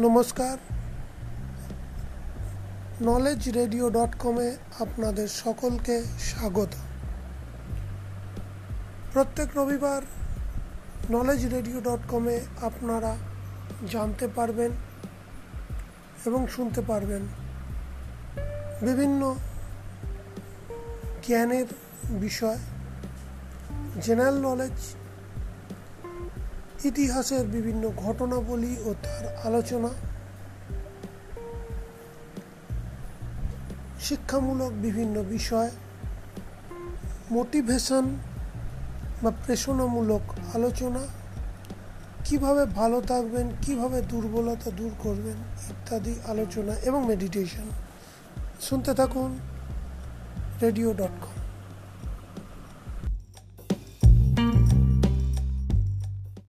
নমস্কার। Knowledge radio dot কমে আপনাদের সকলকে স্বাগত। প্রত্যেক রবিবার নলেজ রেডিও ডট কমে আপনারা জানতে পারবেন এবং শুনতে পারবেন বিভিন্ন জ্ঞানের বিষয় জেনারেল নলেজ ইতিহাসের বিভিন্ন ঘটনাবলী ও তার আলোচনা শিক্ষামূলক বিভিন্ন বিষয় মোটিভেশন বা প্রেষণামূলক আলোচনা, কীভাবে ভালো থাকবেন, কীভাবে দুর্বলতা দূর করবেন ইত্যাদি আলোচনা এবং মেডিটেশন শুনতে থাকুন রেডিও ডট কম